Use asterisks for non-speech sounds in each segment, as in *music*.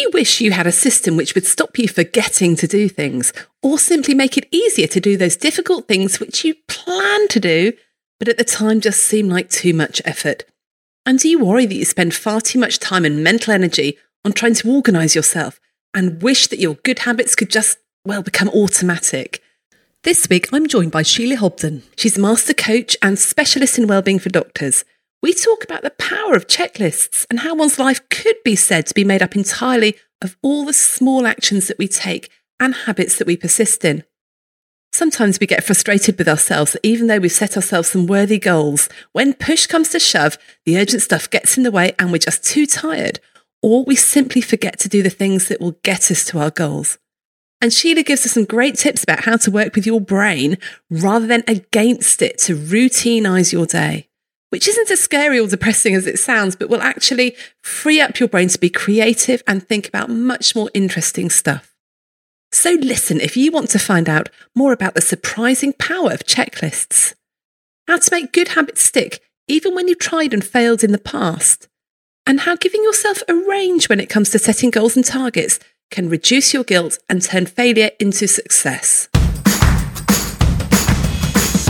you wish you had a system which would stop you forgetting to do things, or simply make it easier to do those difficult things which you plan to do, but at the time just seem like too much effort? And do you worry that you spend far too much time and mental energy on trying to organise yourself and wish that your good habits could just, well, become automatic? This week, I'm joined by Sheila Hobden. She's a master coach and specialist in wellbeing for doctors. We talk about the power of checklists and how one's life could be said to be made up entirely of all the small actions that we take and habits that we persist in. Sometimes we get frustrated with ourselves that even though we've set ourselves some worthy goals, when push comes to shove, the urgent stuff gets in the way and we're just too tired, or we simply forget to do the things that will get us to our goals. And Sheila gives us some great tips about how to work with your brain rather than against it to routinize your day which isn't as scary or depressing as it sounds, but will actually free up your brain to be creative and think about much more interesting stuff. So, listen if you want to find out more about the surprising power of checklists, how to make good habits stick even when you've tried and failed in the past, and how giving yourself a range when it comes to setting goals and targets can reduce your guilt and turn failure into success.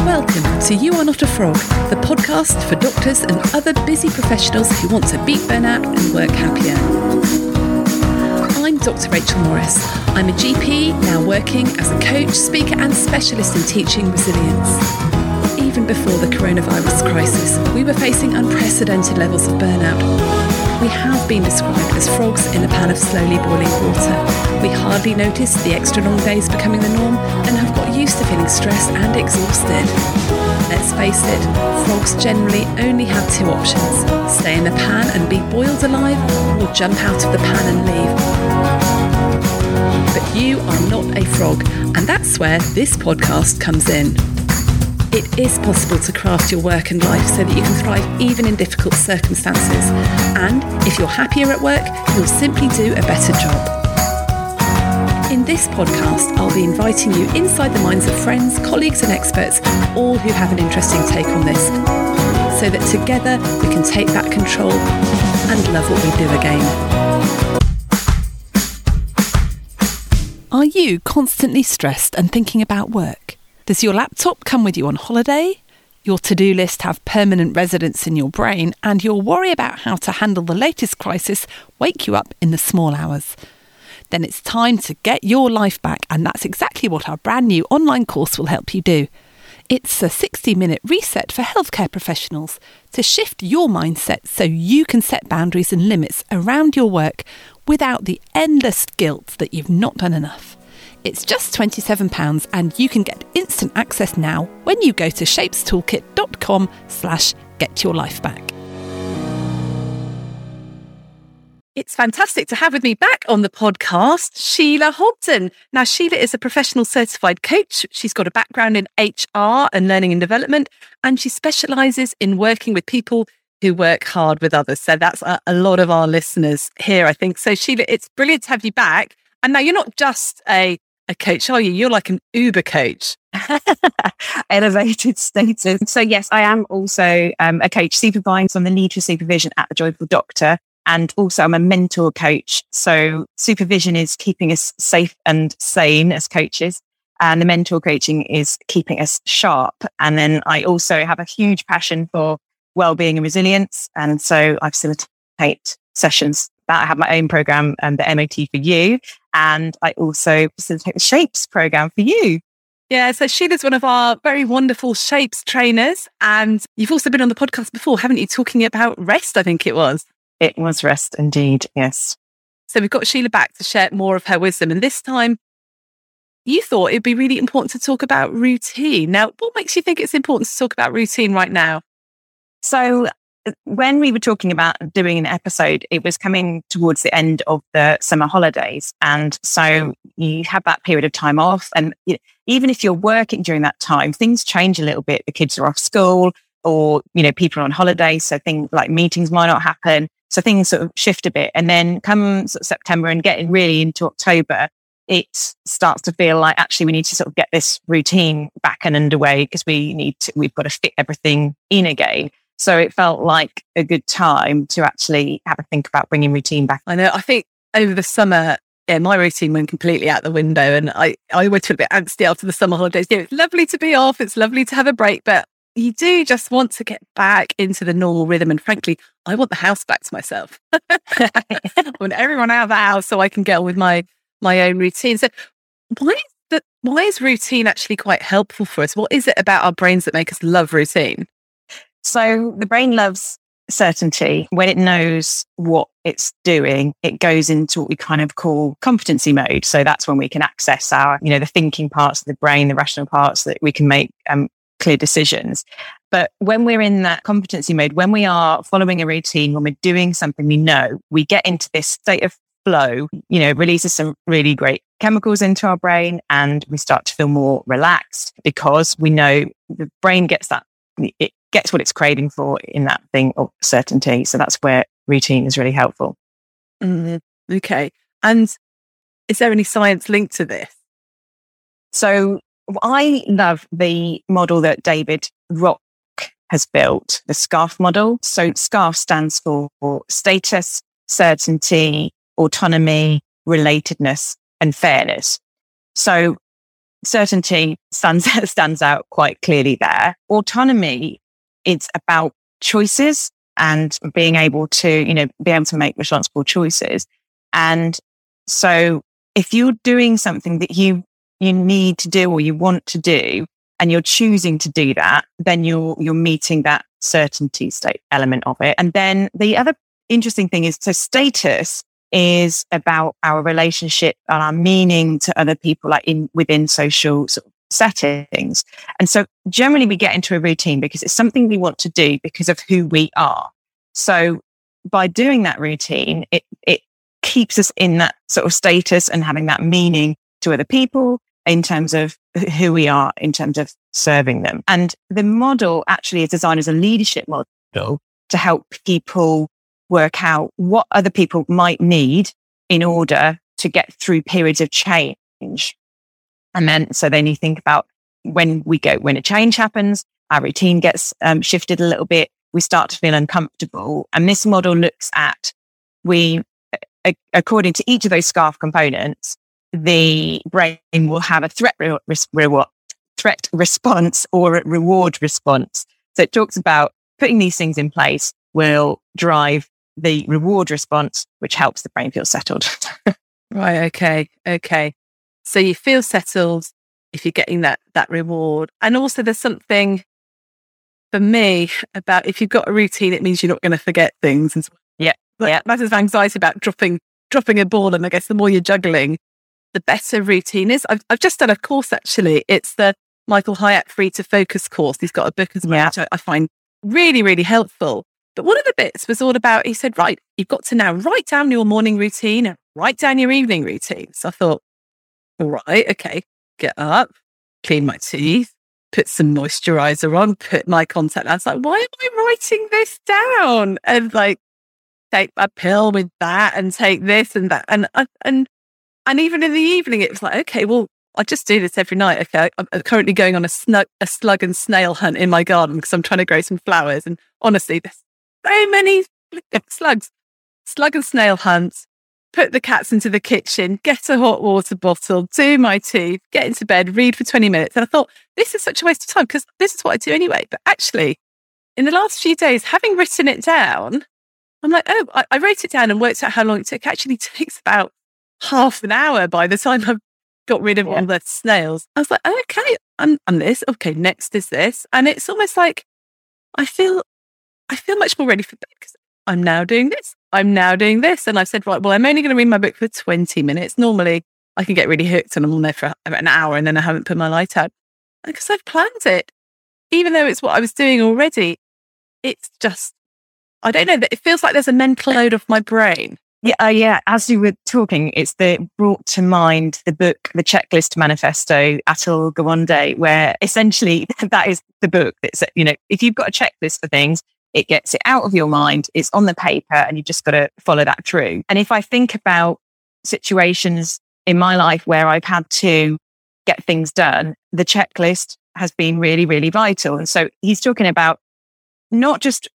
Welcome to You Are Not a Frog, the podcast for doctors and other busy professionals who want to beat burnout and work happier. I'm Dr. Rachel Morris. I'm a GP now working as a coach, speaker, and specialist in teaching resilience even before the coronavirus crisis, we were facing unprecedented levels of burnout. We have been described as frogs in a pan of slowly boiling water. We hardly noticed the extra long days becoming the norm and have used to feeling stressed and exhausted. Let's face it, frogs generally only have two options stay in the pan and be boiled alive, or jump out of the pan and leave. But you are not a frog, and that's where this podcast comes in. It is possible to craft your work and life so that you can thrive even in difficult circumstances. And if you're happier at work, you'll simply do a better job. This podcast, I'll be inviting you inside the minds of friends, colleagues, and experts, all who have an interesting take on this, so that together we can take back control and love what we do again. Are you constantly stressed and thinking about work? Does your laptop come with you on holiday? Your to do list have permanent residence in your brain, and your worry about how to handle the latest crisis wake you up in the small hours. Then it's time to get your life back, and that's exactly what our brand new online course will help you do. It's a 60 minute reset for healthcare professionals to shift your mindset so you can set boundaries and limits around your work without the endless guilt that you've not done enough. It's just £27 and you can get instant access now when you go to shapestoolkit.com slash get your life back. It's fantastic to have with me back on the podcast Sheila Hobden. Now, Sheila is a professional certified coach. She's got a background in HR and learning and development, and she specialises in working with people who work hard with others. So that's a, a lot of our listeners here, I think. So, Sheila, it's brilliant to have you back. And now you're not just a a coach, are you? You're like an Uber coach. *laughs* Elevated status. So, yes, I am also um, a coach supervised on the need for supervision at the Joyful Doctor. And also, I'm a mentor coach. So, supervision is keeping us safe and sane as coaches. And the mentor coaching is keeping us sharp. And then I also have a huge passion for well-being and resilience. And so I facilitate sessions that. I have my own program, um, the MOT for you. And I also facilitate the Shapes program for you. Yeah, so Sheila's one of our very wonderful Shapes trainers. And you've also been on the podcast before, haven't you? Talking about rest, I think it was. It was rest indeed, yes. So we've got Sheila back to share more of her wisdom. And this time, you thought it'd be really important to talk about routine. Now, what makes you think it's important to talk about routine right now? So, uh, when we were talking about doing an episode, it was coming towards the end of the summer holidays. And so you have that period of time off. And even if you're working during that time, things change a little bit. The kids are off school or, you know, people are on holiday. So things like meetings might not happen. So things sort of shift a bit. And then come sort of September and getting really into October, it starts to feel like actually we need to sort of get this routine back and underway because we need to, we've got to fit everything in again. So it felt like a good time to actually have a think about bringing routine back. I know. I think over the summer, yeah, my routine went completely out the window. And I, I went a bit angsty after the summer holidays. Yeah, it's lovely to be off. It's lovely to have a break, but you do just want to get back into the normal rhythm. And frankly, I want the house back to myself. *laughs* *laughs* I want everyone out of the house so I can get on with my my own routine. So why is that why is routine actually quite helpful for us? What is it about our brains that make us love routine? So the brain loves certainty. When it knows what it's doing, it goes into what we kind of call competency mode. So that's when we can access our, you know, the thinking parts of the brain, the rational parts that we can make um, clear decisions. But when we're in that competency mode, when we are following a routine, when we're doing something we know, we get into this state of flow, you know, releases some really great chemicals into our brain and we start to feel more relaxed because we know the brain gets that, it gets what it's craving for in that thing of certainty. So that's where routine is really helpful. Mm-hmm. Okay. And is there any science linked to this? So I love the model that David Rock has built, the SCARF model. So SCARF stands for status, certainty, autonomy, relatedness, and fairness. So certainty stands, *laughs* stands out quite clearly there. Autonomy, it's about choices and being able to, you know, be able to make responsible choices. And so if you're doing something that you, you need to do or you want to do, and you're choosing to do that, then you're, you're meeting that certainty state element of it. And then the other interesting thing is so status is about our relationship and our meaning to other people, like in within social sort of settings. And so generally we get into a routine because it's something we want to do because of who we are. So by doing that routine, it, it keeps us in that sort of status and having that meaning to other people in terms of who we are, in terms of serving them. And the model actually is designed as a leadership model to help people work out what other people might need in order to get through periods of change. And then, so then you think about when we go, when a change happens, our routine gets um, shifted a little bit. We start to feel uncomfortable. And this model looks at we, a- according to each of those SCARF components, the brain will have a threat re- re- threat response or a reward response. So it talks about putting these things in place will drive the reward response, which helps the brain feel settled. *laughs* right. Okay. Okay. So you feel settled if you're getting that that reward, and also there's something for me about if you've got a routine, it means you're not going to forget things. And so, yeah, like, yeah. Matters of anxiety about dropping dropping a ball, and I guess the more you're juggling, the better routine is. I've I've just done a course actually. It's the Michael Hyatt Free to Focus course. He's got a book as well, yeah. which I, I find really really helpful. But one of the bits was all about, he said, right, you've got to now write down your morning routine and write down your evening routine. So I thought, all right, okay, get up, clean my teeth, put some moisturizer on, put my contact. I was like, why am I writing this down? And like, take a pill with that and take this and that. And, and, and even in the evening, it was like, okay, well, I just do this every night. Okay. I'm currently going on a, snug, a slug and snail hunt in my garden because I'm trying to grow some flowers. And honestly, there's so many slugs. Slug and snail hunt, put the cats into the kitchen, get a hot water bottle, do my teeth, get into bed, read for 20 minutes. And I thought, this is such a waste of time because this is what I do anyway. But actually, in the last few days, having written it down, I'm like, oh, I, I wrote it down and worked out how long it took. It actually takes about half an hour by the time I've got rid of yeah. all the snails. I was like, okay, I'm, I'm this. Okay, next is this. And it's almost like I feel I feel much more ready for bed because I'm now doing this. I'm now doing this. And I've said, right, well, I'm only going to read my book for 20 minutes. Normally I can get really hooked and I'm on there for an hour and then I haven't put my light out. Because I've planned it, even though it's what I was doing already, it's just, I don't know, that it feels like there's a mental load off my brain. Yeah, uh, yeah. As you were talking, it's the brought to mind the book, the checklist manifesto, Atul Gawande, where essentially *laughs* that is the book that's, you know, if you've got a checklist for things, it gets it out of your mind. It's on the paper and you just got to follow that through. And if I think about situations in my life where I've had to get things done, the checklist has been really, really vital. And so he's talking about not just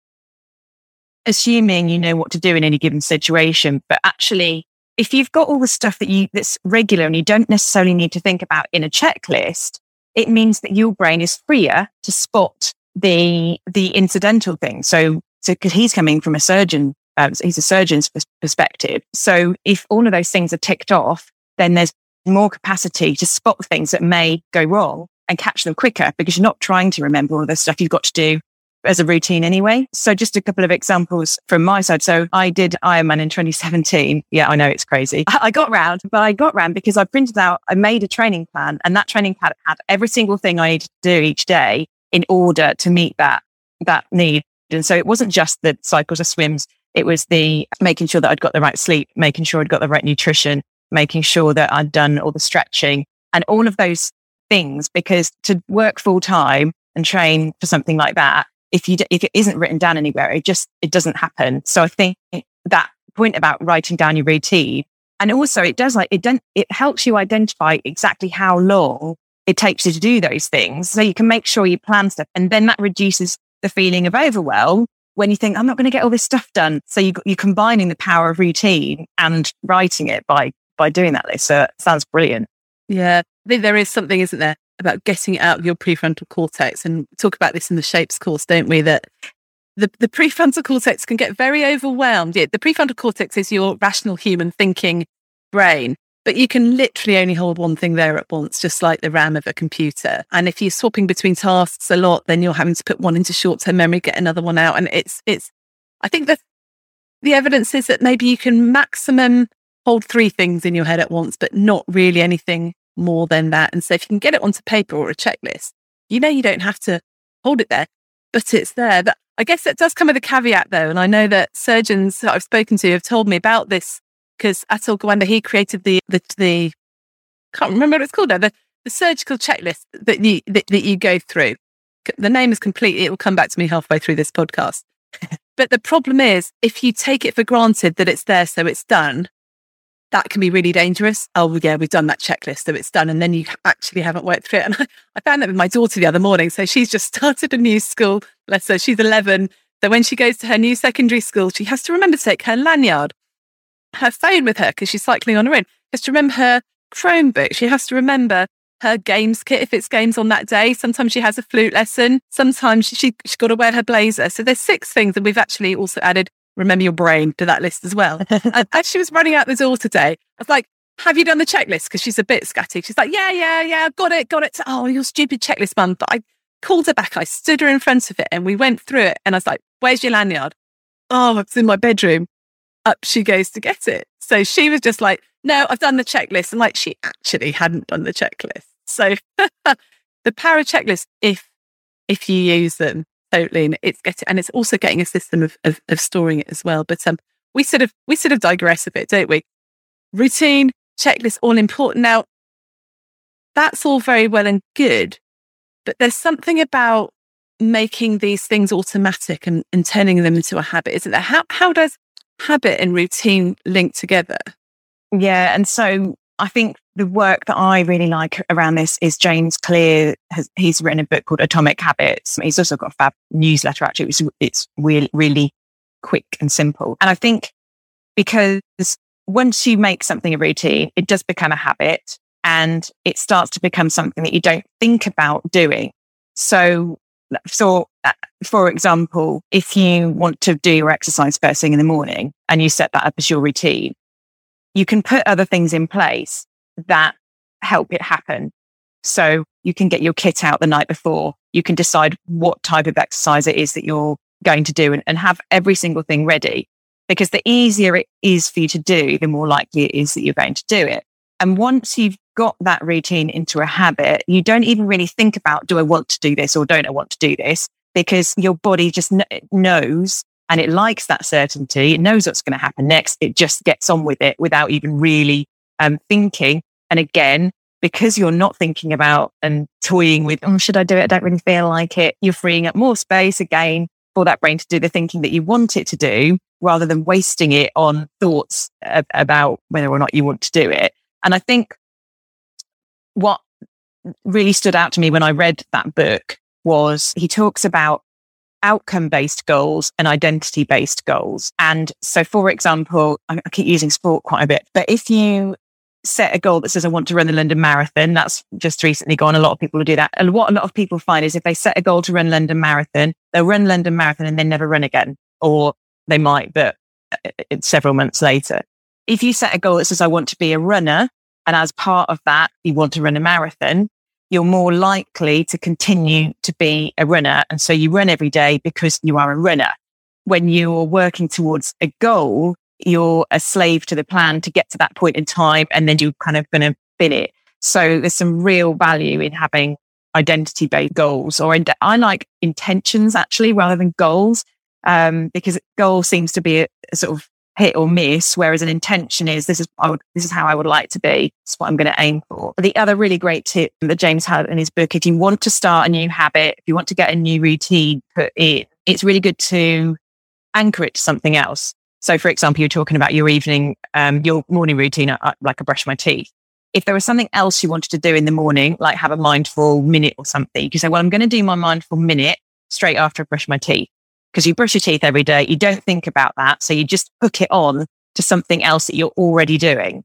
assuming you know what to do in any given situation, but actually if you've got all the stuff that you that's regular and you don't necessarily need to think about in a checklist, it means that your brain is freer to spot the the incidental things. So, so because he's coming from a surgeon, um, he's a surgeon's perspective. So, if all of those things are ticked off, then there's more capacity to spot things that may go wrong and catch them quicker because you're not trying to remember all the stuff you've got to do as a routine anyway. So just a couple of examples from my side. So I did Ironman in 2017. Yeah, I know it's crazy. *laughs* I got round, but I got round because I printed out, I made a training plan and that training plan had every single thing I needed to do each day in order to meet that, that need. And so it wasn't just the cycles or swims. It was the making sure that I'd got the right sleep, making sure I'd got the right nutrition, making sure that I'd done all the stretching and all of those things because to work full time and train for something like that, if you, if it isn't written down anywhere, it just, it doesn't happen. So I think that point about writing down your routine and also it does like, it, doesn't it helps you identify exactly how long it takes you to do those things. So you can make sure you plan stuff and then that reduces the feeling of overwhelm when you think, I'm not going to get all this stuff done. So you, you're combining the power of routine and writing it by, by doing that list. So it sounds brilliant. Yeah. I think there is something, isn't there, about getting it out of your prefrontal cortex. And talk about this in the shapes course, don't we? That the, the prefrontal cortex can get very overwhelmed. Yeah, the prefrontal cortex is your rational human thinking brain, but you can literally only hold one thing there at once, just like the RAM of a computer. And if you're swapping between tasks a lot, then you're having to put one into short term memory, get another one out. And it's, it's, I think the, the evidence is that maybe you can maximum hold three things in your head at once, but not really anything more than that. And so if you can get it onto paper or a checklist, you know, you don't have to hold it there, but it's there. I guess it does come with a caveat though. And I know that surgeons that I've spoken to have told me about this because Atul Gawande, he created the, the, the, can't remember what it's called now, the, the surgical checklist that you, that, that you go through. The name is completely, it will come back to me halfway through this podcast. *laughs* but the problem is if you take it for granted that it's there, so it's done, that can be really dangerous. Oh, yeah, we've done that checklist, so it's done. And then you actually haven't worked through it. And I, *laughs* I found that with my daughter the other morning. So she's just started a new school. Bless her, she's 11. So when she goes to her new secondary school, she has to remember to take her lanyard, her phone with her because she's cycling on her own. She has to remember her Chromebook. She has to remember her games kit if it's games on that day. Sometimes she has a flute lesson. Sometimes she, she, she's got to wear her blazer. So there's six things that we've actually also added remember your brain to that list as well. and as she was running out the door today, I was like, have you done the checklist? Because she's a bit scatty. She's like, yeah, yeah, yeah, got it, got it. Oh, your stupid checklist, mum. But I called her back. I stood her in front of it and we went through it. And I was like, where's your lanyard? Oh, it's in my bedroom. Up she goes to get it. So she was just like, no, I've done the checklist. And like, she actually hadn't done the checklist. So *laughs* the power of checklist, if, if you use them, totally. And it's getting, and it's also getting a system of, of, of storing it as well. But um, we sort of, we sort of digress a bit, don't we? Routine, checklist, all important. Now, that's all very well and good, but there's something about making these things automatic and, and turning them into a habit, isn't there? How, how does habit and routine link together? Yeah. And so I think the work that I really like around this is James Clear. Has, he's written a book called Atomic Habits. He's also got a fab newsletter. Actually, it's, it's really, really quick and simple. And I think because once you make something a routine, it does become a habit and it starts to become something that you don't think about doing. So, so uh, for example, if you want to do your exercise first thing in the morning and you set that up as your routine, you can put other things in place that help it happen. So you can get your kit out the night before. You can decide what type of exercise it is that you're going to do and, and have every single thing ready. Because the easier it is for you to do, the more likely it is that you're going to do it. And once you've got that routine into a habit, you don't even really think about, do I want to do this or don't I want to do this? Because your body just kn- knows and it likes that certainty. It knows what's going to happen next. It just gets on with it without even really um, thinking. And again, because you're not thinking about and toying with, oh, should I do it? I don't really feel like it. You're freeing up more space again for that brain to do the thinking that you want it to do rather than wasting it on thoughts ab- about whether or not you want to do it. And I think what really stood out to me when I read that book was he talks about outcome based goals and identity based goals. And so, for example, I keep using sport quite a bit, but if you set a goal that says, I want to run the London Marathon, that's just recently gone. A lot of people do that. And what a lot of people find is if they set a goal to run London Marathon, they'll run London Marathon and then never run again, or they might, but uh, it's several months later. If you set a goal that says, I want to be a runner, and as part of that, you want to run a marathon, you're more likely to continue to be a runner. And so you run every day because you are a runner. When you're working towards a goal, you're a slave to the plan to get to that point in time and then you're kind of going to bin it. So there's some real value in having identity based goals or in, I like intentions actually rather than goals. Um, because goal seems to be a, a sort of hit or miss, whereas an intention is this is would, this is how I would like to be. It's what I'm going to aim for. The other really great tip that James had in his book, if you want to start a new habit, if you want to get a new routine put in, it's really good to anchor it to something else. So, for example, you're talking about your evening, um, your morning routine, uh, uh, like I brush my teeth. If there was something else you wanted to do in the morning, like have a mindful minute or something, you could say, well, I'm going to do my mindful minute straight after I brush my teeth because you brush your teeth every day. You don't think about that. So you just hook it on to something else that you're already doing.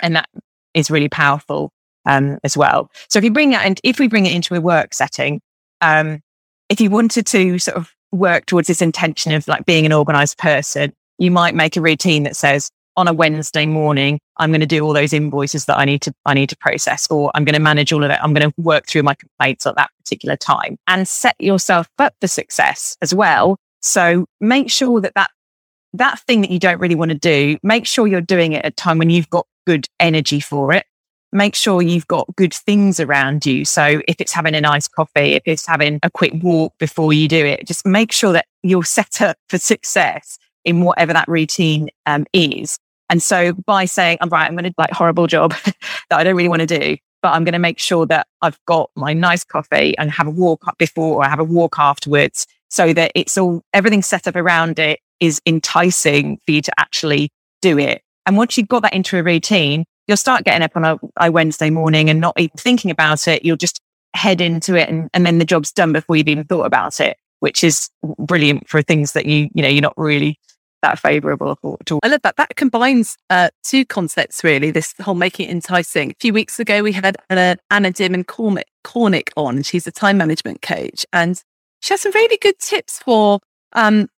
And that is really powerful um, as well. So if you bring that and if we bring it into a work setting, um, if you wanted to sort of work towards this intention of like being an organized person, you might make a routine that says, on a Wednesday morning, I'm going to do all those invoices that I need to, I need to process, or I'm going to manage all of it. I'm going to work through my complaints at that particular time and set yourself up for success as well. So make sure that that, that thing that you don't really want to do, make sure you're doing it at a time when you've got good energy for it. Make sure you've got good things around you. So if it's having a nice coffee, if it's having a quick walk before you do it, just make sure that you're set up for success in whatever that routine um, is. And so by saying, I'm right, I'm going to like horrible job *laughs* that I don't really want to do, but I'm going to make sure that I've got my nice coffee and have a walk up before or have a walk afterwards so that it's all, everything set up around it is enticing for you to actually do it. And once you've got that into a routine, you'll start getting up on a, a Wednesday morning and not even thinking about it. You'll just head into it and, and then the job's done before you've even thought about it, which is brilliant for things that you, you know, you're not really that favourable all. I love that. That combines uh, two concepts really. This whole making it enticing. A few weeks ago, we had uh, Anna Dearmon Kornick on, and she's a time management coach, and she has some really good tips for um,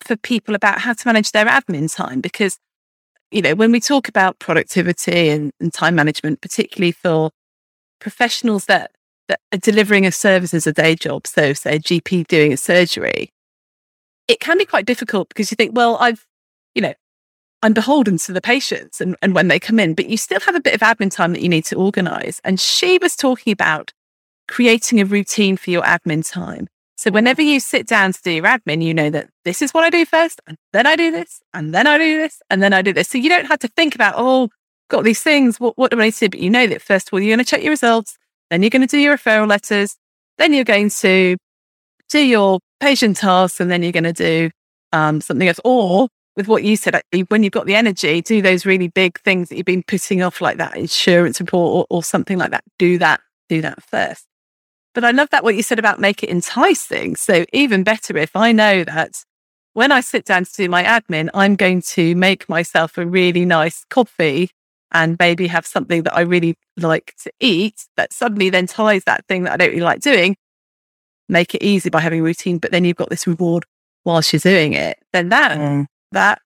for people about how to manage their admin time because you know when we talk about productivity and, and time management, particularly for professionals that that are delivering a service as a day job, so say a GP doing a surgery, it can be quite difficult because you think, well, I've, you know, I'm beholden to the patients and, and when they come in, but you still have a bit of admin time that you need to organize. And she was talking about creating a routine for your admin time. So whenever you sit down to do your admin, you know that this is what I do first, and then I do this, and then I do this, and then I do this. So you don't have to think about, oh, got these things. What, what do I need to do? But you know that first of all, you're going to check your results, then you're going to do your referral letters, then you're going to do your patient tasks and then you're going to do um, something else. Or with what you said, when you've got the energy, do those really big things that you've been putting off, like that insurance report or, or something like that. Do that, do that first. But I love that what you said about make it enticing. So even better if I know that when I sit down to do my admin, I'm going to make myself a really nice coffee and maybe have something that I really like to eat that suddenly then ties that thing that I don't really like doing make it easy by having a routine, but then you've got this reward while you're doing it, then that, mm. that,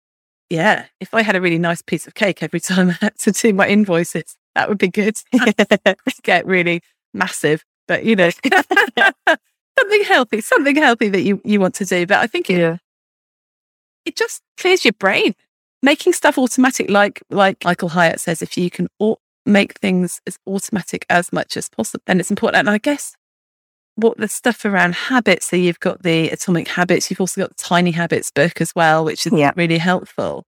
yeah, if I had a really nice piece of cake every *laughs* time I had to do my invoices, that would be good. *laughs* Get really massive, but you know, *laughs* something healthy, something healthy that you, you want to do. But I think it, yeah. it just clears your brain. Making stuff automatic, like like Michael Hyatt says, if you can au- make things as automatic as much as possible, then it's important. And I guess what the stuff around habits. So you've got the atomic habits. You've also got the tiny habits book as well, which is yeah. really helpful.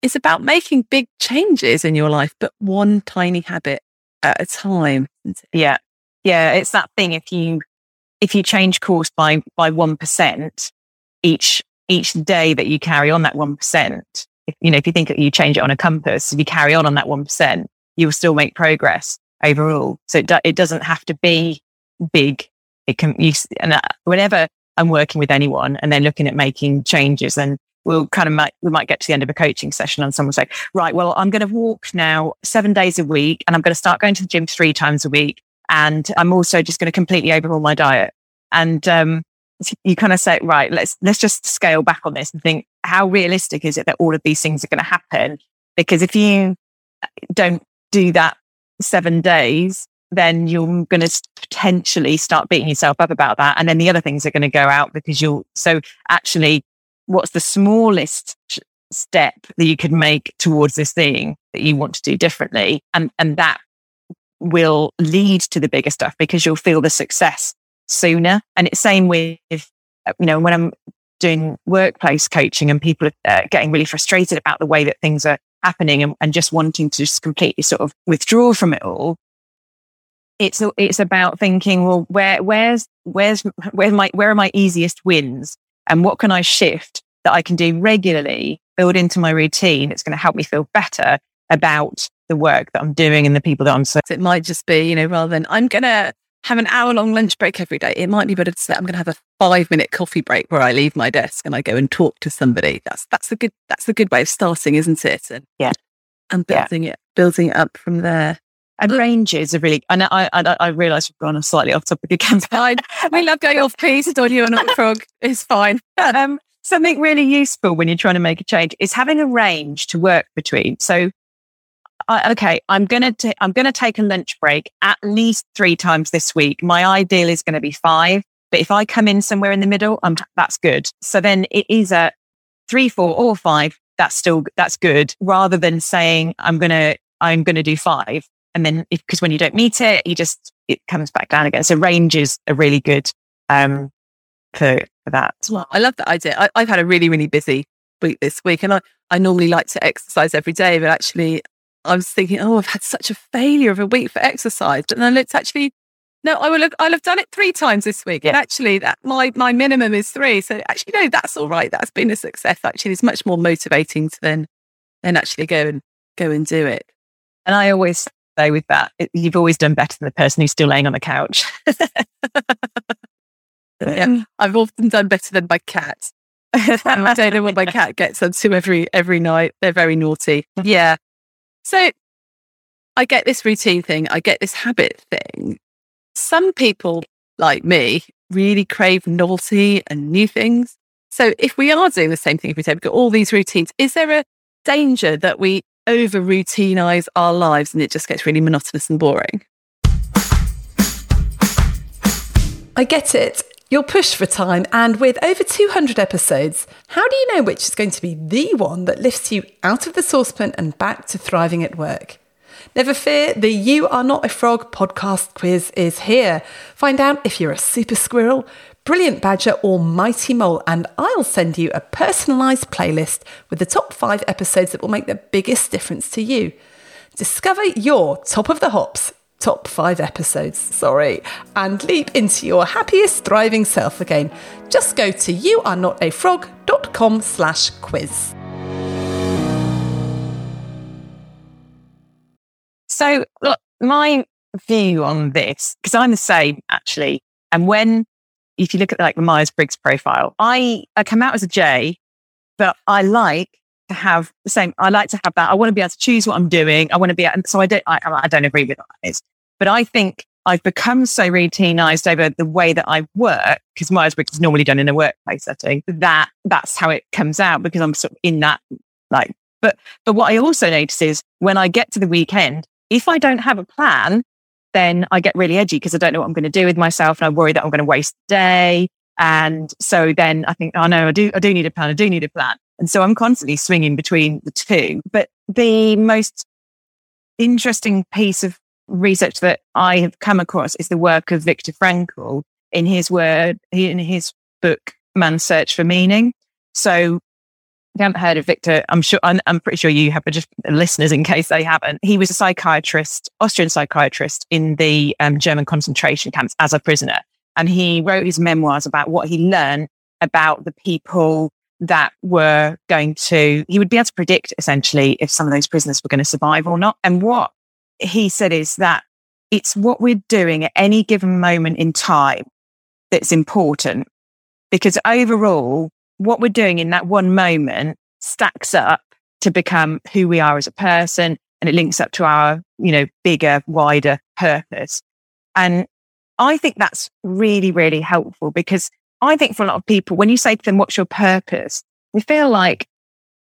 It's about making big changes in your life, but one tiny habit at a time. Yeah. Yeah. It's that thing. If you, if you change course by, by 1% each, each day that you carry on that 1%, if, you know, if you think that you change it on a compass, if you carry on on that 1%, you will still make progress overall. So it, do, it doesn't have to be big it can, you, and uh, whenever I'm working with anyone and they're looking at making changes and we'll kind of might, we might get to the end of a coaching session and someone's like, right, well, I'm going to walk now seven days a week and I'm going to start going to the gym three times a week. And I'm also just going to completely overhaul my diet. And, um, you kind of say, right, let's, let's just scale back on this and think, how realistic is it that all of these things are going to happen? Because if you don't do that seven days, then you're going to potentially start beating yourself up about that. And then the other things are going to go out because you'll, so actually what's the smallest step that you could make towards this thing that you want to do differently? And, and that will lead to the bigger stuff because you'll feel the success sooner. And it's same with, you know, when I'm doing workplace coaching and people are uh, getting really frustrated about the way that things are happening and, and just wanting to just completely sort of withdraw from it all. It's, it's about thinking, well, where, where's, where's, where's my, where are my easiest wins? and what can I shift that I can do regularly, build into my routine? It's going to help me feel better about the work that I'm doing and the people that I'm serving. It might just be, you know, rather than I'm going to have an hour long lunch break every day, it might be better to say I'm going to have a five minute coffee break where I leave my desk and I go and talk to somebody. That's that's a good that's a good way of starting, isn't it? And yeah, and building yeah. it building it up from there. And ranges are really, and I, I, I realise we've gone slightly off topic again. Fine. we love going off piece. Don't you on frog? It's fine. *laughs* Um, something really useful when you're trying to make a change is having a range to work between. So, I, okay, I'm gonna i I'm gonna take a lunch break at least three times this week. My ideal is going to be five, but if I come in somewhere in the middle, I'm that's good. So then it is a three, four, or five. That's still that's good. Rather than saying I'm gonna I'm gonna do five and then because when you don't meet it, you just, it comes back down again. So ranges are really good, um, for, for that. Well, I love that idea. I, I've had a really, really busy week this week and I, I normally like to exercise every day, but actually I was thinking, oh, I've had such a failure of a week for exercise. But then it's actually, no, I will have, I'll have done it three times this week. Yeah. And actually that my, my minimum is three. So actually, no, that's all right. That's been a success. Actually, it's much more motivating to then, then actually go and go and do it. And I always say with that. It, you've always done better than the person who's still laying on the couch. *laughs* yeah, mm, I've often done better than my cat. I don't know what my *laughs* cat gets up to every every night. They're very naughty. *laughs* Yeah. So I get this routine thing. I get this habit thing. Some people like me really crave novelty and new things. So if we are doing the same thing every day, we've got all these routines, is there a danger that we over routinize our lives and it just gets really monotonous and boring. I get it. You're pushed for time, and with over 200 episodes, how do you know which is going to be the one that lifts you out of the saucepan and back to thriving at work? Never fear, the You Are Not a Frog podcast quiz is here. Find out if you're a super squirrel, Brilliant Badger or Mighty Mole, and I'll send you a personalised playlist with the top five episodes that will make the biggest difference to you. Discover your top of the hops, top five episodes, sorry, and leap into your happiest, thriving self again. Just go to youarenotafrog.com slash quiz. So, look, my view on this, because I'm the same actually, and when if you look at like the Myers Briggs profile, I, I come out as a J, but I like to have the same. I like to have that. I want to be able to choose what I'm doing. I want to be, and so I don't, I, I don't agree with that but I think I've become so routinized over the way that I work because Myers Briggs is normally done in a workplace setting that that's how it comes out because I'm sort of in that like, but, but what I also notice is when I get to the weekend, if I don't have a plan, then I get really edgy because I don't know what I'm going to do with myself and I worry that I'm going to waste the day. And so then I think, oh no, I do, I do need a plan. I do need a plan. And so I'm constantly swinging between the two. But the most interesting piece of research that I have come across is the work of Viktor Frankl in his word, in his book, Man's Search for Meaning. So you haven't heard of Victor, I'm sure, I'm, I'm, pretty sure you have, but just listeners in case they haven't. He was a psychiatrist, Austrian psychiatrist in the um, German concentration camps as a prisoner. And he wrote his memoirs about what he learned about the people that were going to, he would be able to predict essentially if some of those prisoners were going to survive or not. And what he said is that it's what we're doing at any given moment in time that's important because overall, what we're doing in that one moment stacks up to become who we are as a person and it links up to our, you know, bigger, wider purpose. And I think that's really, really helpful because I think for a lot of people, when you say to them, what's your purpose? They feel like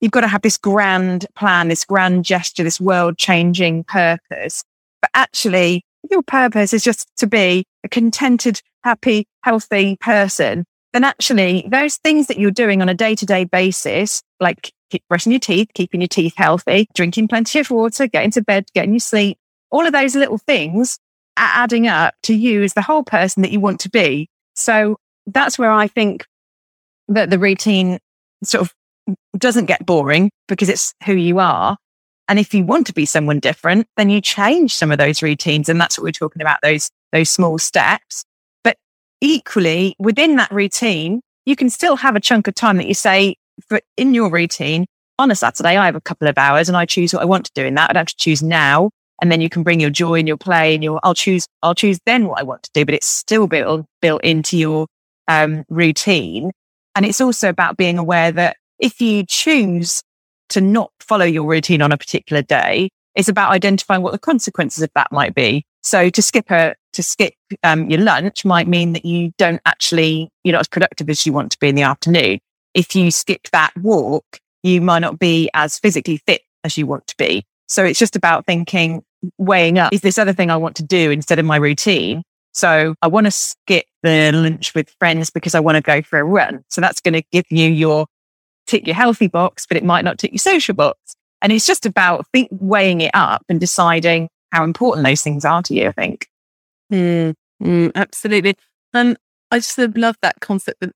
you've got to have this grand plan, this grand gesture, this world changing purpose. But actually, your purpose is just to be a contented, happy, healthy person. Then actually those things that you're doing on a day to day basis, like brushing your teeth, keeping your teeth healthy, drinking plenty of water, getting to bed, getting your sleep, all of those little things are adding up to you as the whole person that you want to be. So that's where I think that the routine sort of doesn't get boring because it's who you are. And if you want to be someone different, then you change some of those routines. And that's what we're talking about, those, those small steps. Equally within that routine, you can still have a chunk of time that you say, for in your routine on a Saturday, I have a couple of hours and I choose what I want to do in that. I'd have to choose now. And then you can bring your joy and your play and your, I'll choose, I'll choose then what I want to do, but it's still built, built into your um, routine. And it's also about being aware that if you choose to not follow your routine on a particular day, it's about identifying what the consequences of that might be. So to skip a, to skip um, your lunch might mean that you don't actually, you're not as productive as you want to be in the afternoon if you skip that walk, you might not be as physically fit as you want to be. So it's just about thinking, weighing up, is this other thing I want to do instead of my routine? So I want to skip the lunch with friends because I want to go for a run. So that's going to give you your tick your healthy box, but it might not tick your social box. And it's just about think, weighing it up and deciding how important those things are to you, I think. Mm, mm, absolutely. And I just love that concept that,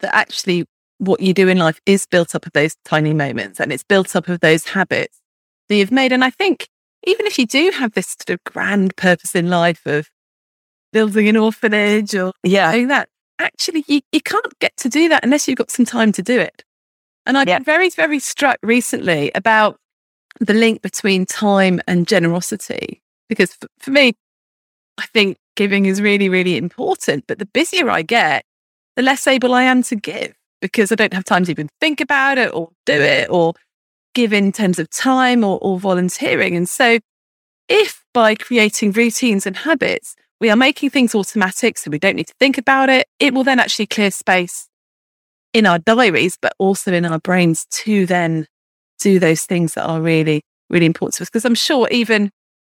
that actually what you do in life is built up of those tiny moments and it's built up of those habits that you've made. And I think even if you do have this sort of grand purpose in life of building an orphanage or yeah, doing that, actually you, you can't get to do that unless you've got some time to do it. And I've yeah. been very, very struck recently about the link between time and generosity. Because for, for me, I think giving is really, really important. But the busier I get, the less able I am to give because I don't have time to even think about it or do it or give in terms of time or, or volunteering. And so, if by creating routines and habits, we are making things automatic, so we don't need to think about it, it will then actually clear space in our diaries, but also in our brains to then do those things that are really, really important to us. Because I'm sure even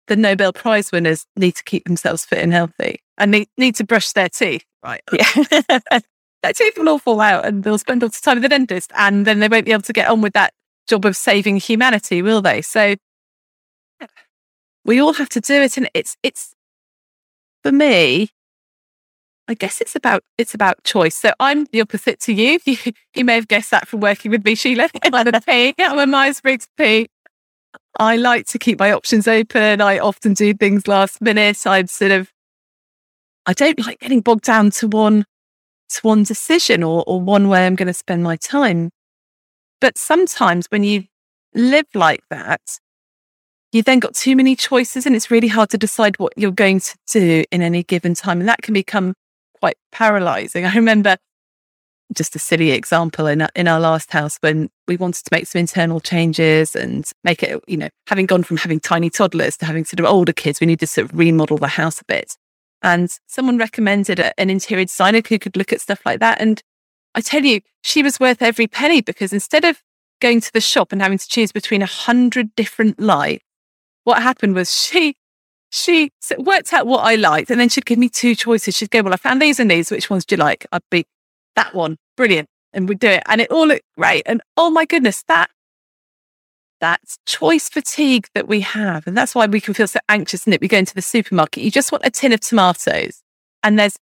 the Nobel Prize winners need to keep themselves fit and healthy and need, need to brush their teeth. Right. Yeah. *laughs* their teeth will all fall out and they'll spend all the time at the dentist and then they won't be able to get on with that job of saving humanity, will they? So we all have to do it. And it's, it's, for me, I guess it's about it's about choice. So I'm the opposite to you. *laughs* You, you may have guessed that from working with me, Sheila. *laughs* I'm a P. I'm a Myers Briggs P. I like to keep my options open. I often do things last minute. I'm sort of I don't like getting bogged down to one to one decision or, or one way I'm going to spend my time. But sometimes when you live like that, you then got too many choices and it's really hard to decide what you're going to do in any given time. And that can become quite paralyzing. *laughs* I remember just a silly example in, in our last house when we wanted to make some internal changes and make it, you know, having gone from having tiny toddlers to having sort of older kids, we needed to sort of remodel the house a bit. And someone recommended a, an interior designer who could look at stuff like that. And I tell you, she was worth every penny because instead of going to the shop and having to choose between a hundred different lights, what happened was she she worked out what I liked and then she'd give me two choices. She'd go, Well, I found these and these. Which ones do you like? I'd be that one. Brilliant. And we'd do it. And it all looked great. And oh my goodness, that that's choice fatigue that we have. And that's why we can feel so anxious, and it? We go into the supermarket, you just want a tin of tomatoes, and there's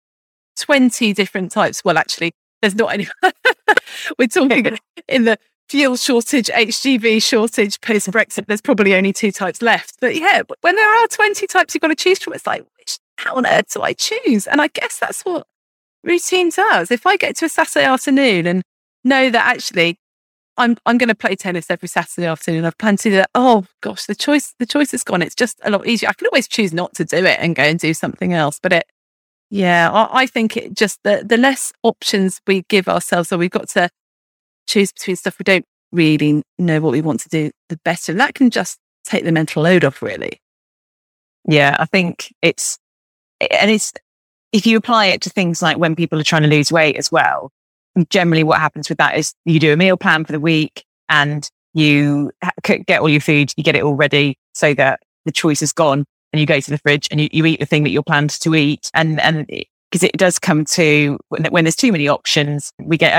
20 different types. Well, actually, there's not any. *laughs* We're talking *laughs* in the fuel shortage, HGV shortage, post Brexit, there's probably only two types left. But yeah, when there are 20 types you've got to choose from, it's like, which, how on earth do I choose? And I guess that's what routine does. If I get to a Saturday afternoon and know that actually I'm I'm going to play tennis every Saturday afternoon. I've planned to do that. Oh gosh, the choice the choice is gone. It's just a lot easier. I can always choose not to do it and go and do something else, but it Yeah, I, I think it just the, the less options we give ourselves, or we've got to choose between stuff we don't really know what we want to do, the better. And that can just take the mental load off, really. Yeah, I think it's, and it's, if you apply it to things like when people are trying to lose weight as well, generally what happens with that is you do a meal plan for the week and you get all your food, you get it all ready so that the choice is gone and you go to the fridge and you, you eat the thing that you're planned to eat. And, and because it, does come to when, when there's too many options, we get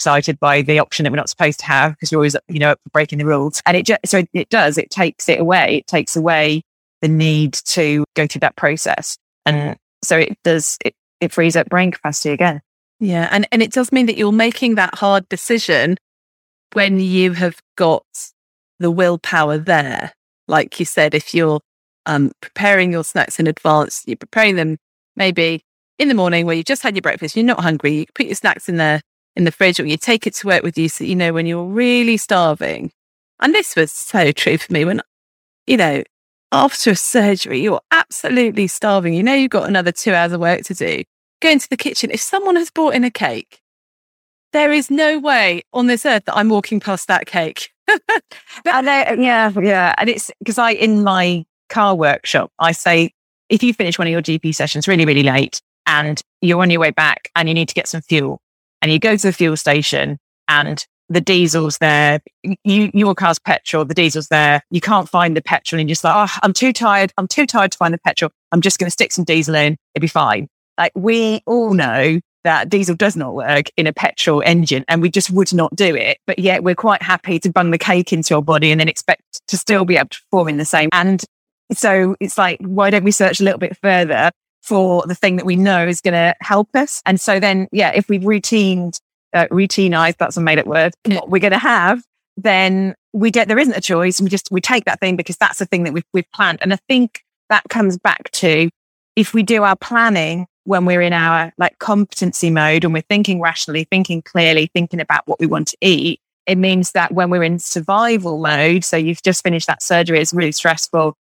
overexcited by the option that we're not supposed to have because you're always, you know, breaking the rules. And it just, so it does, it takes it away. It takes away the need to go through that process. And so it does, it, it frees up brain capacity again. Yeah. And, and it does mean that you're making that hard decision when you have got the willpower there. Like you said, if you're um, preparing your snacks in advance, you're preparing them maybe in the morning where you just had your breakfast, you're not hungry, you put your snacks in there in the fridge or you take it to work with you so you know when you're really starving. And this was so true for me when, you know, after a surgery, you're absolutely starving. You know, you've got another two hours of work to do. Go into the kitchen. If someone has brought in a cake, there is no way on this earth that I'm walking past that cake. *laughs* Know, yeah, yeah. And it's because I, in my car workshop, I say, if you finish one of your GP sessions really, really late and you're on your way back and you need to get some fuel and you go to the fuel station and the diesel's there, you, your car's petrol, the diesel's there, you can't find the petrol and you're just like, oh, I'm too tired. I'm too tired to find the petrol. I'm just going to stick some diesel in. It'll be fine. Like we all know that diesel does not work in a petrol engine and we just would not do it. But yet we're quite happy to bung the cake into our body and then expect to still be able to perform in the same. And so it's like, why don't we search a little bit further for the thing that we know is going to help us? And so then, yeah, if we've routined, uh, routinized, that's a made up word, what we're going to have, then we get, there isn't a choice. We just, we take that thing because that's the thing that we've, we've planned. And I think that comes back to if we do our planning when we're in our like competency mode and we're thinking rationally, thinking clearly, thinking about what we want to eat, it means that when we're in survival mode, so you've just finished that surgery, it's really stressful.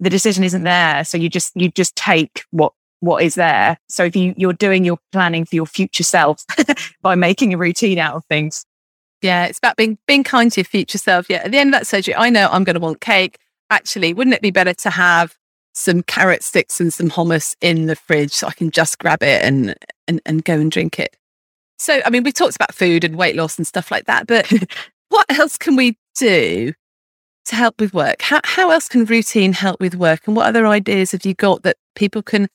The decision isn't there. So you just, you just take what, what is there. So if you, you're doing your planning for your future self *laughs* by making a routine out of things. Yeah. It's about being, being kind to your future self. Yeah. At the end of that surgery, I know I'm going to want cake. Actually, wouldn't it be better to have some carrot sticks and some hummus in the fridge so I can just grab it and, and, and go and drink it. So, I mean, we talked about food and weight loss and stuff like that, but *laughs* what else can we do to help with work? How, how else can routine help with work? And what other ideas have you got that people can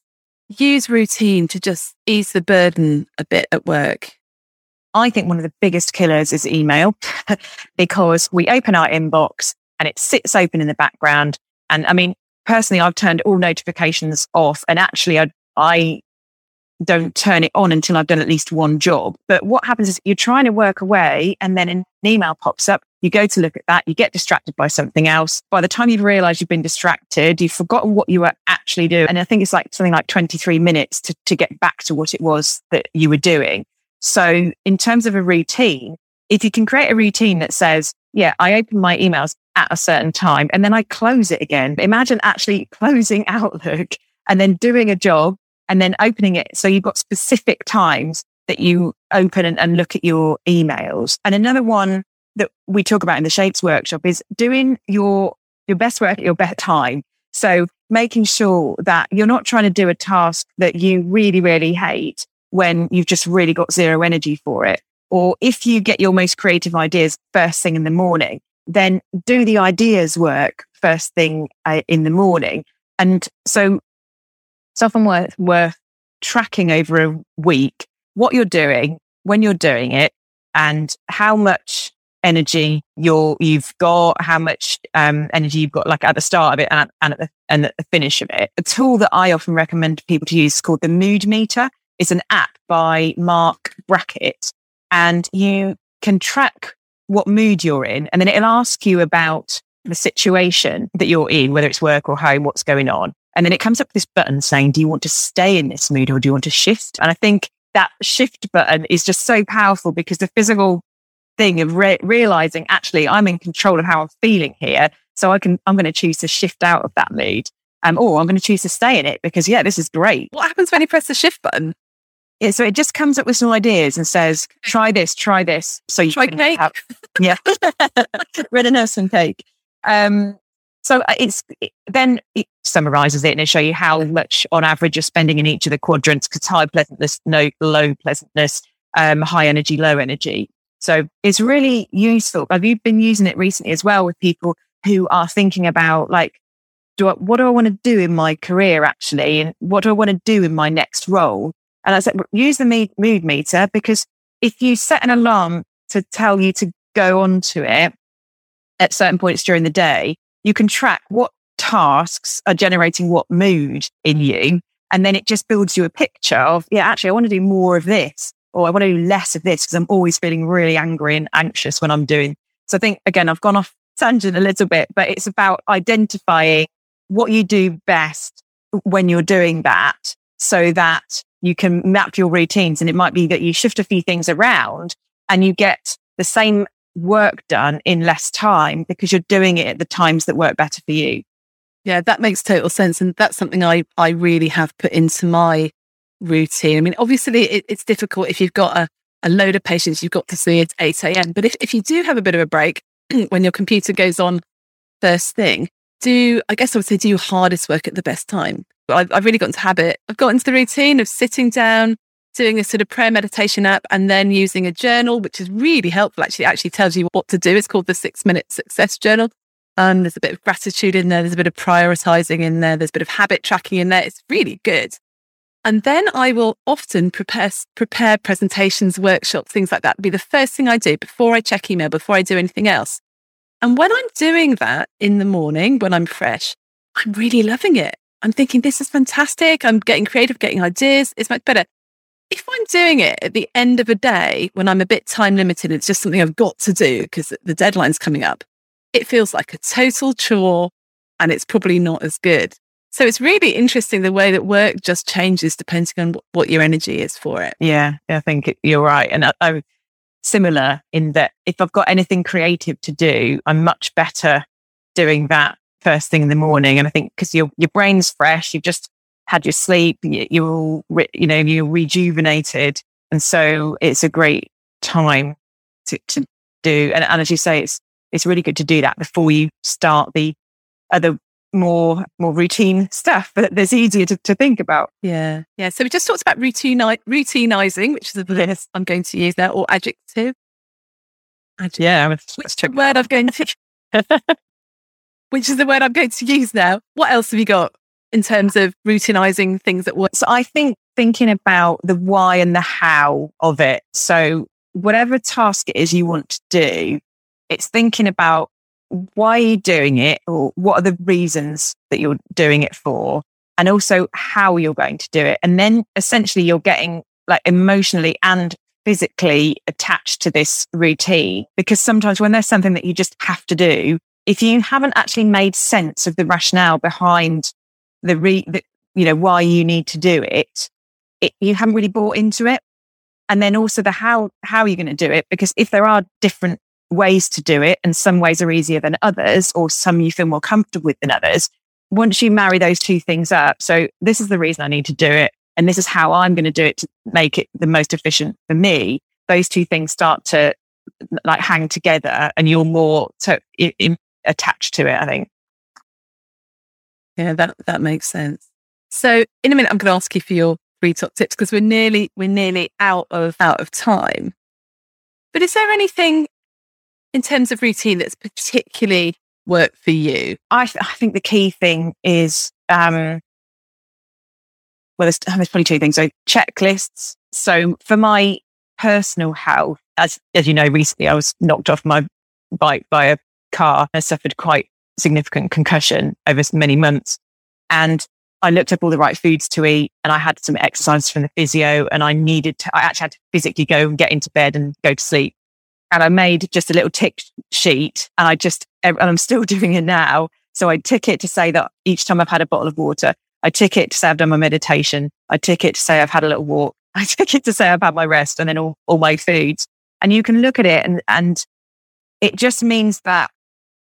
use routine to just ease the burden a bit at work? I think one of the biggest killers is email *laughs* because we open our inbox and it sits open in the background. And I mean, personally, I've turned all notifications off and actually I, I don't turn it on until I've done at least one job. But what happens is you're trying to work away and then an email pops up. You go to look at that. You get distracted by something else. By the time you've realized you've been distracted, you've forgotten what you were actually doing. And I think it's like something like 23 minutes to, to get back to what it was that you were doing. So in terms of a routine, if you can create a routine that says, yeah, I open my emails at a certain time and then I close it again. Imagine actually *laughs* closing Outlook and then doing a job and then opening it. So you've got specific times that you open and, and look at your emails. And another one that we talk about in the shapes workshop is doing your, your best work at your best time. So making sure that you're not trying to do a task that you really, really hate when you've just really got zero energy for it. Or if you get your most creative ideas first thing in the morning, then do the ideas work first thing uh, in the morning. And so it's often worth, worth tracking over a week what you're doing, when you're doing it, and how much energy you're, you've got, how much um, energy you've got, like at the start of it and, and, at the, and at the finish of it. A tool that I often recommend people to use is called the Mood Meter. It's an app by Marc Brackett, and you can track what mood you're in. And then it'll ask you about the situation that you're in, whether it's work or home, what's going on. And then it comes up with this button saying, do you want to stay in this mood or do you want to shift? And I think that shift button is just so powerful because the physical thing of re- realizing actually I'm in control of how I'm feeling here. So I can, I'm going to choose to shift out of that mood. Um, or I'm going to choose to stay in it because, yeah, this is great. What happens when you press the shift button? Yeah, so it just comes up with some ideas and says, try this, try this. So you try cake. Have, yeah. *laughs* Red and some cake. Um, so uh, it's it, then it summarizes it and it show you how much on average you're spending in each of the quadrants because high pleasantness, no low pleasantness, um, high energy, low energy. So it's really useful. Have you been using it recently as well with people who are thinking about like, do I, what do I want to do in my career actually? And what do I want to do in my next role? And I said, use the mood meter because if you set an alarm to tell you to go on to it at certain points during the day, you can track what tasks are generating what mood in mm. you. And then it just builds you a picture of, yeah, actually, I want to do more of this or I want to do less of this because I'm always feeling really angry and anxious when I'm doing. So I think, again, I've gone off tangent a little bit, but it's about identifying what you do best when you're doing that so that you can map your routines. And it might be that you shift a few things around and you get the same work done in less time because you're doing it at the times that work better for you. Yeah, that makes total sense. And that's something I, I really have put into my routine. I mean, obviously it, it's difficult if you've got a, a load of patients you've got to see at 8 a.m. But if, if you do have a bit of a break *clears throat* when your computer goes on first thing, do, I guess I would say, do your hardest work at the best time. I've, I've really got into habit. I've got into the routine of sitting down, doing a sort of prayer meditation app, and then using a journal, which is really helpful. Actually, actually tells you what to do. It's called the six minute success journal. And there's a bit of gratitude in there. There's a bit of prioritizing in there. There's a bit of habit tracking in there. It's really good. And then I will often prepare, prepare presentations, workshops, things like that. Be the first thing I do before I check email, before I do anything else. And when I'm doing that in the morning, when I'm fresh, I'm really loving it. I'm thinking, this is fantastic. I'm getting creative, getting ideas. It's much better. If I'm doing it at the end of a day when I'm a bit time limited, it's just something I've got to do because the deadline's coming up. It feels like a total chore and it's probably not as good. So it's really interesting the way that work just changes depending on what your energy is for it. Yeah, I think you're right. And I, I'm similar in that if I've got anything creative to do, I'm much better doing that first thing in the morning. And I think because your your brain's fresh, you've just had your sleep, you're all, you know, you're rejuvenated, and so it's a great time to to do. And, and as you say, it's it's really good to do that before you start the other more more routine stuff that there's easier to, to think about. Yeah. Yeah. So we just talked about routine routinizing, which is a word I'm going to use now, or adjective. adjective. Yeah, which is the word I'm going to *laughs* which is the word I'm going to use now. What else have you got in terms of routinizing things at work? So I think thinking about the why and the how of it. So whatever task it is you want to do, it's thinking about why are you doing it or what are the reasons that you're doing it for? And also how you're going to do it. And then essentially you're getting like emotionally and physically attached to this routine because sometimes when there's something that you just have to do, if you haven't actually made sense of the rationale behind the, re, the you know, why you need to do it, it, you haven't really bought into it. And then also the how, how are you going to do it? Because if there are different ways to do it and some ways are easier than others or some you feel more comfortable with than others, once you marry those two things up, so this is the reason I need to do it. And this is how I'm going to do it to make it the most efficient for me. Those two things start to like hang together and you're more to, in, attached to it, I think. Yeah, that, that makes sense. So in a minute, I'm going to ask you for your three top tips because we're nearly, we're nearly out of, out of time. But is there anything in terms of routine that's particularly worked for you? I, th- I think the key thing is, um, well, there's, there's probably two things. So checklists. So for my personal health, as, as you know, recently I was knocked off my bike by a car. I suffered quite significant concussion over many months. And I looked up all the right foods to eat and I had some exercise from the physio and I needed to, I actually had to physically go and get into bed and go to sleep. And I made just a little tick sheet and I just, and I'm still *laughs* doing it now. So I tick it to say that each time I've had a bottle of water, I tick it to say I've done my meditation. I tick it to say I've had a little walk. *laughs* I tick it to say I've had my rest and then all, all my foods. And you can look at it and, and it just means that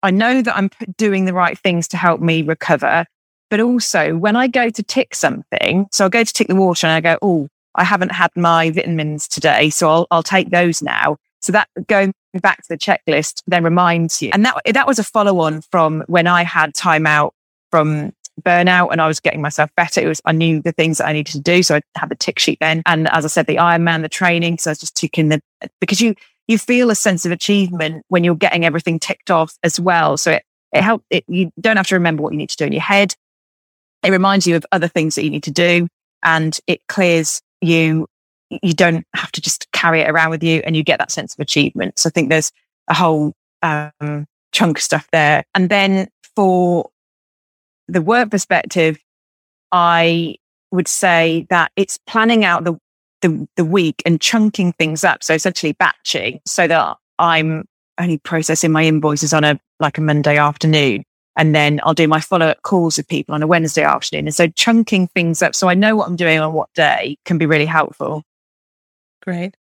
I know that I'm doing the right things to help me recover, But also when I go to tick something, so I'll go to tick the water and I go, oh, I haven't had my vitamins today. So I'll, I'll take those now. So that going back to the checklist then reminds you. And that, that was a follow on from when I had time out from burnout and I was getting myself better. It was, I knew the things that I needed to do. So I had the tick sheet then. And as I said, the Ironman, the training. So I was just ticking the, because you, you feel a sense of achievement when you're getting everything ticked off as well. So it, it helped it, you don't have to remember what you need to do in your head. It reminds you of other things that you need to do and it clears you you don't have to just carry it around with you and you get that sense of achievement. So I think there's a whole um, chunk of stuff there. And then for the work perspective, I would say that it's planning out the, the, the week and chunking things up. So essentially batching so that I'm only processing my invoices on a like a Monday afternoon. And then I'll do my follow up calls with people on a Wednesday afternoon. And so chunking things up so I know what I'm doing on what day can be really helpful. Great.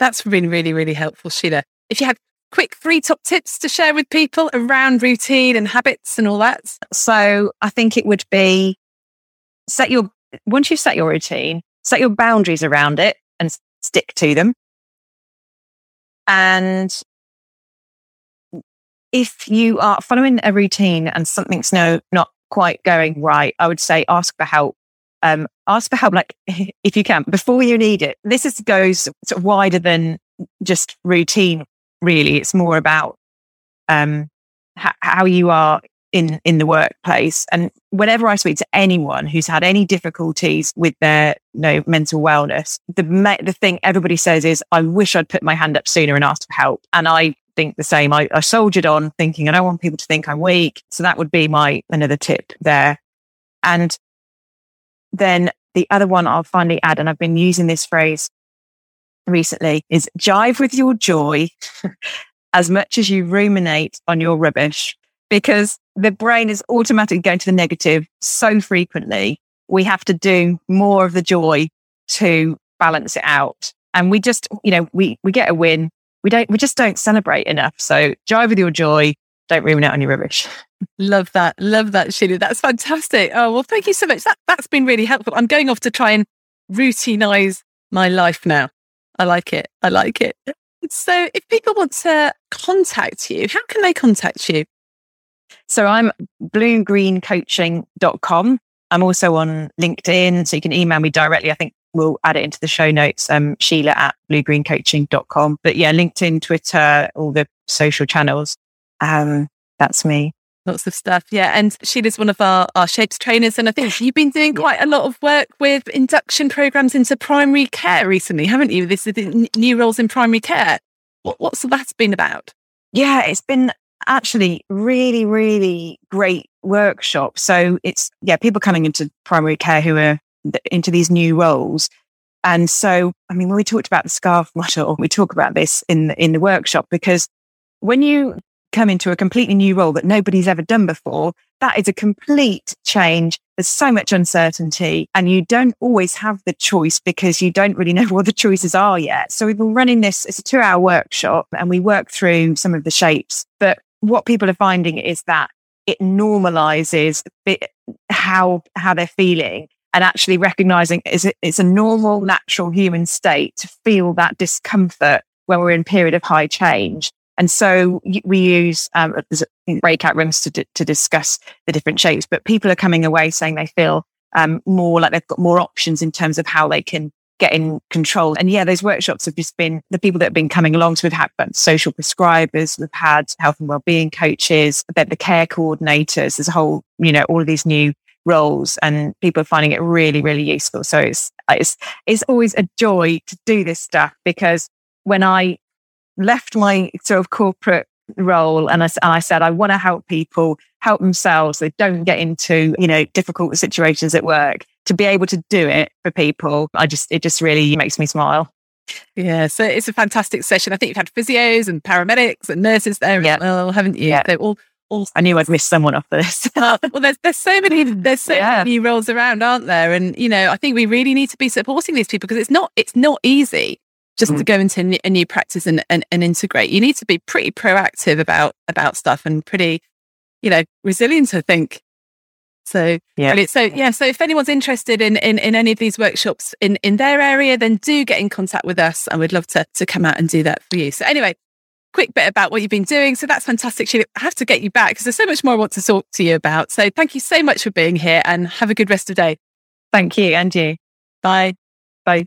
That's been really, really helpful, Sheila. If you had quick three top tips to share with people around routine and habits and all that. So I think it would be set your, once you've set your routine, set your boundaries around it and stick to them. And if you are following a routine and something's no, not quite going right, I would say ask for help um, ask for help, like *laughs* if you can, before you need it. This is, goes sort of wider than just routine, really. It's more about um, how you are in in the workplace. And whenever I speak to anyone who's had any difficulties with their you know, mental wellness, the the thing everybody says is, "I wish I'd put my hand up sooner and asked for help." And I think the same. I, I soldiered on, thinking I don't want people to think I'm weak. So that would be my another tip there. And then the other one I'll finally add, and I've been using this phrase recently, is jive with your joy *laughs* as much as you ruminate on your rubbish, because the brain is automatically going to the negative so frequently. We have to do more of the joy to balance it out. And we just, you know, we, we get a win. We don't, we just don't celebrate enough. So jive with your joy. Don't ruminate on your rubbish. *laughs* Love that. Love that, Sheila. That's fantastic. Oh, well, thank you so much. That, that's been really helpful. I'm going off to try and routinize my life now. I like it. I like it. So, if people want to contact you, how can they contact you? So, I'm bluegreencoaching.com. I'm also on LinkedIn, so you can email me directly. I think we'll add it into the show notes. Um, Sheila at bluegreencoaching.com. But yeah, LinkedIn, Twitter, all the social channels. Um, that's me. Lots of stuff. Yeah. And Sheila's one of our, our Shapes trainers. And I think you've been doing quite a lot of work with induction programs into primary care recently, haven't you? This is the new roles in primary care. What, what's that been about? Yeah, it's been actually really, really great workshop. So it's, yeah, people coming into primary care who are into these new roles. And so, I mean, when we talked about the scarf *laughs* model, we talk about this in the, in the workshop because when you come into a completely new role that nobody's ever done before, that is a complete change. There's so much uncertainty and you don't always have the choice because you don't really *laughs* know what the choices are yet. So we've been running this, it's a two hour workshop and we work through some of the shapes. But what people are finding is that it normalizes how, how they're feeling and actually recognizing is it's a normal, natural human state to feel that discomfort when we're in period of high change. And so we use um, breakout rooms to, d- to discuss the different shapes, but people are coming away saying they feel um, more like they've got more options in terms of how they can get in control. And yeah, those workshops have just been the people that have been coming along. So we've had social prescribers, we've had health and wellbeing coaches, then the care coordinators. There's a whole, you know, all of these new roles and people are finding it really, really useful. So it's, it's, it's always a joy to do this stuff because when I left my sort of corporate role and I, and I said, I want to help people help themselves. They don't get into, you know, difficult situations at work to be able to do it for people. I just, it just really makes me smile. Yeah, so it's a fantastic session. I think you've had physios and paramedics and nurses there yeah. well, haven't you? Yeah. They're all all I knew I'd miss someone off this. *laughs* well, there's there's so many there's so yeah. many roles around, aren't there? And you know, I think we really need to be supporting these people because it's not it's not easy just mm. to go into a new practice and, and, and integrate. You need to be pretty proactive about about stuff and pretty, you know, resilient. I think. So yeah. Brilliant. So yeah, so if anyone's interested in, in in any of these workshops in in their area, then do get in contact with us, and we'd love to to come out and do that for you. So anyway, quick bit about what you've been doing. So that's fantastic, Sheila. I have to get you back because there's so much more I want to talk to you about. So thank you so much for being here, and have a good rest of the day. Thank you, and you. Bye. Bye.